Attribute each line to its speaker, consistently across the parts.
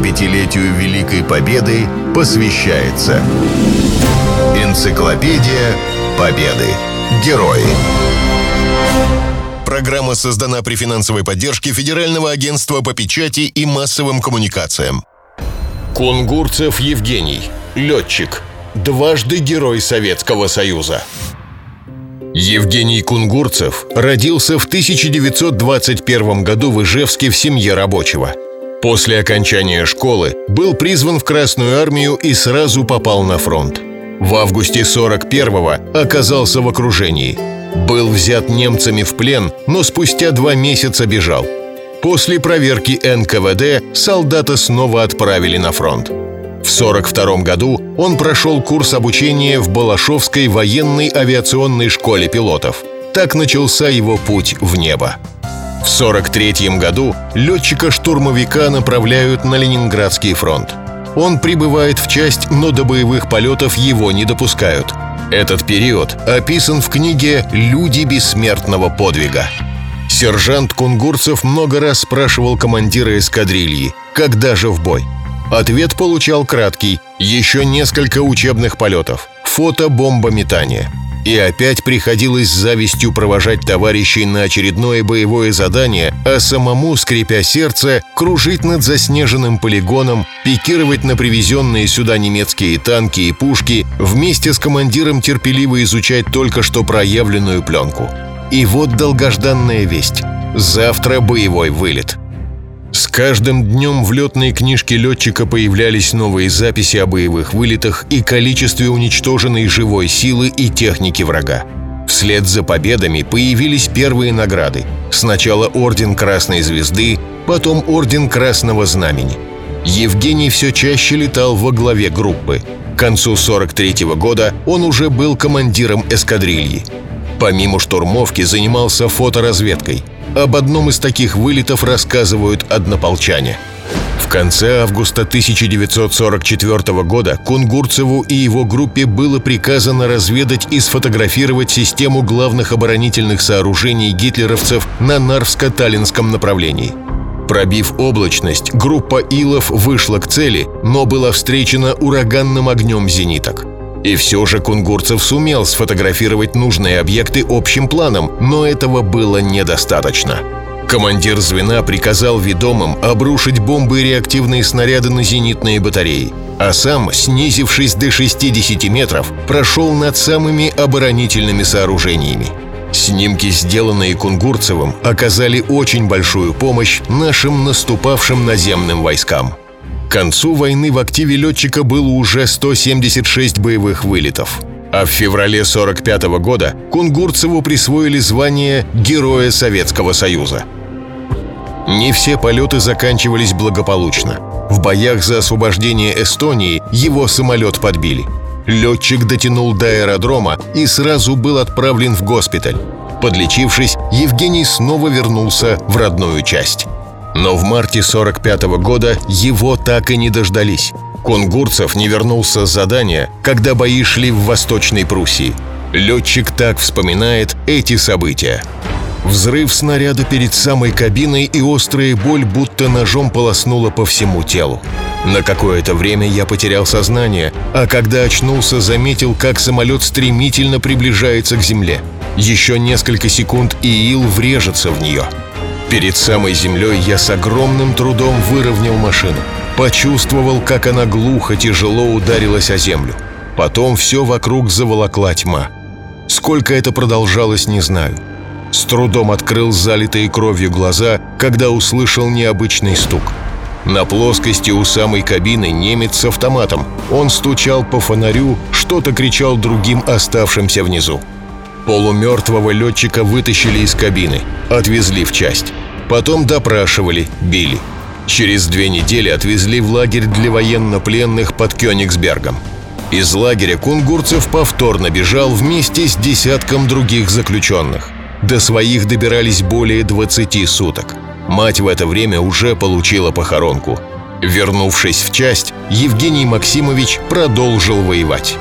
Speaker 1: 75-летию Великой Победы посвящается Энциклопедия Победы. Герои. Программа создана при финансовой поддержке Федерального агентства по печати и массовым коммуникациям.
Speaker 2: Кунгурцев Евгений, летчик, дважды Герой Советского Союза. Евгений Кунгурцев родился в 1921 году в Ижевске в семье рабочего. После окончания школы был призван в Красную армию и сразу попал на фронт. В августе 41-го оказался в окружении – был взят немцами в плен, но спустя два месяца бежал. После проверки НКВД солдата снова отправили на фронт. В 1942 году он прошел курс обучения в Балашовской военной авиационной школе пилотов. Так начался его путь в небо. В 1943 году летчика-штурмовика направляют на Ленинградский фронт. Он прибывает в часть, но до боевых полетов его не допускают – этот период описан в книге «Люди бессмертного подвига». Сержант Кунгурцев много раз спрашивал командира эскадрильи, когда же в бой. Ответ получал краткий – еще несколько учебных полетов, фото-бомбометание – и опять приходилось с завистью провожать товарищей на очередное боевое задание, а самому, скрипя сердце, кружить над заснеженным полигоном, пикировать на привезенные сюда немецкие танки и пушки, вместе с командиром терпеливо изучать только что проявленную пленку. И вот долгожданная весть. Завтра боевой вылет. С каждым днем в летной книжке летчика появлялись новые записи о боевых вылетах и количестве уничтоженной живой силы и техники врага. Вслед за победами появились первые награды. Сначала Орден Красной Звезды, потом Орден Красного Знамени. Евгений все чаще летал во главе группы. К концу 43 -го года он уже был командиром эскадрильи. Помимо штурмовки занимался фоторазведкой – об одном из таких вылетов рассказывают однополчане. В конце августа 1944 года Кунгурцеву и его группе было приказано разведать и сфотографировать систему главных оборонительных сооружений гитлеровцев на Нарвско-Таллинском направлении. Пробив облачность, группа Илов вышла к цели, но была встречена ураганным огнем зениток. И все же Кунгурцев сумел сфотографировать нужные объекты общим планом, но этого было недостаточно. Командир звена приказал ведомым обрушить бомбы и реактивные снаряды на зенитные батареи, а сам, снизившись до 60 метров, прошел над самыми оборонительными сооружениями. Снимки, сделанные Кунгурцевым, оказали очень большую помощь нашим наступавшим наземным войскам. К концу войны в активе летчика было уже 176 боевых вылетов. А в феврале 45 -го года Кунгурцеву присвоили звание Героя Советского Союза. Не все полеты заканчивались благополучно. В боях за освобождение Эстонии его самолет подбили. Летчик дотянул до аэродрома и сразу был отправлен в госпиталь. Подлечившись, Евгений снова вернулся в родную часть. Но в марте 45 -го года его так и не дождались. Кунгурцев не вернулся с задания, когда бои шли в Восточной Пруссии. Летчик так вспоминает эти события. Взрыв снаряда перед самой кабиной и острая боль будто ножом полоснула по всему телу. На какое-то время я потерял сознание, а когда очнулся, заметил, как самолет стремительно приближается к земле. Еще несколько секунд, и Ил врежется в нее. Перед самой землей я с огромным трудом выровнял машину. Почувствовал, как она глухо, тяжело ударилась о землю. Потом все вокруг заволокла тьма. Сколько это продолжалось, не знаю. С трудом открыл залитые кровью глаза, когда услышал необычный стук. На плоскости у самой кабины немец с автоматом. Он стучал по фонарю, что-то кричал другим оставшимся внизу. Полумертвого летчика вытащили из кабины, отвезли в часть. Потом допрашивали, били. Через две недели отвезли в лагерь для военнопленных под Кёнигсбергом. Из лагеря Кунгурцев повторно бежал вместе с десятком других заключенных. До своих добирались более 20 суток. Мать в это время уже получила похоронку. Вернувшись в часть, Евгений Максимович продолжил воевать.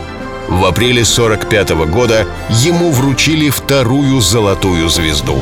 Speaker 2: В апреле 45 -го года ему вручили вторую золотую звезду.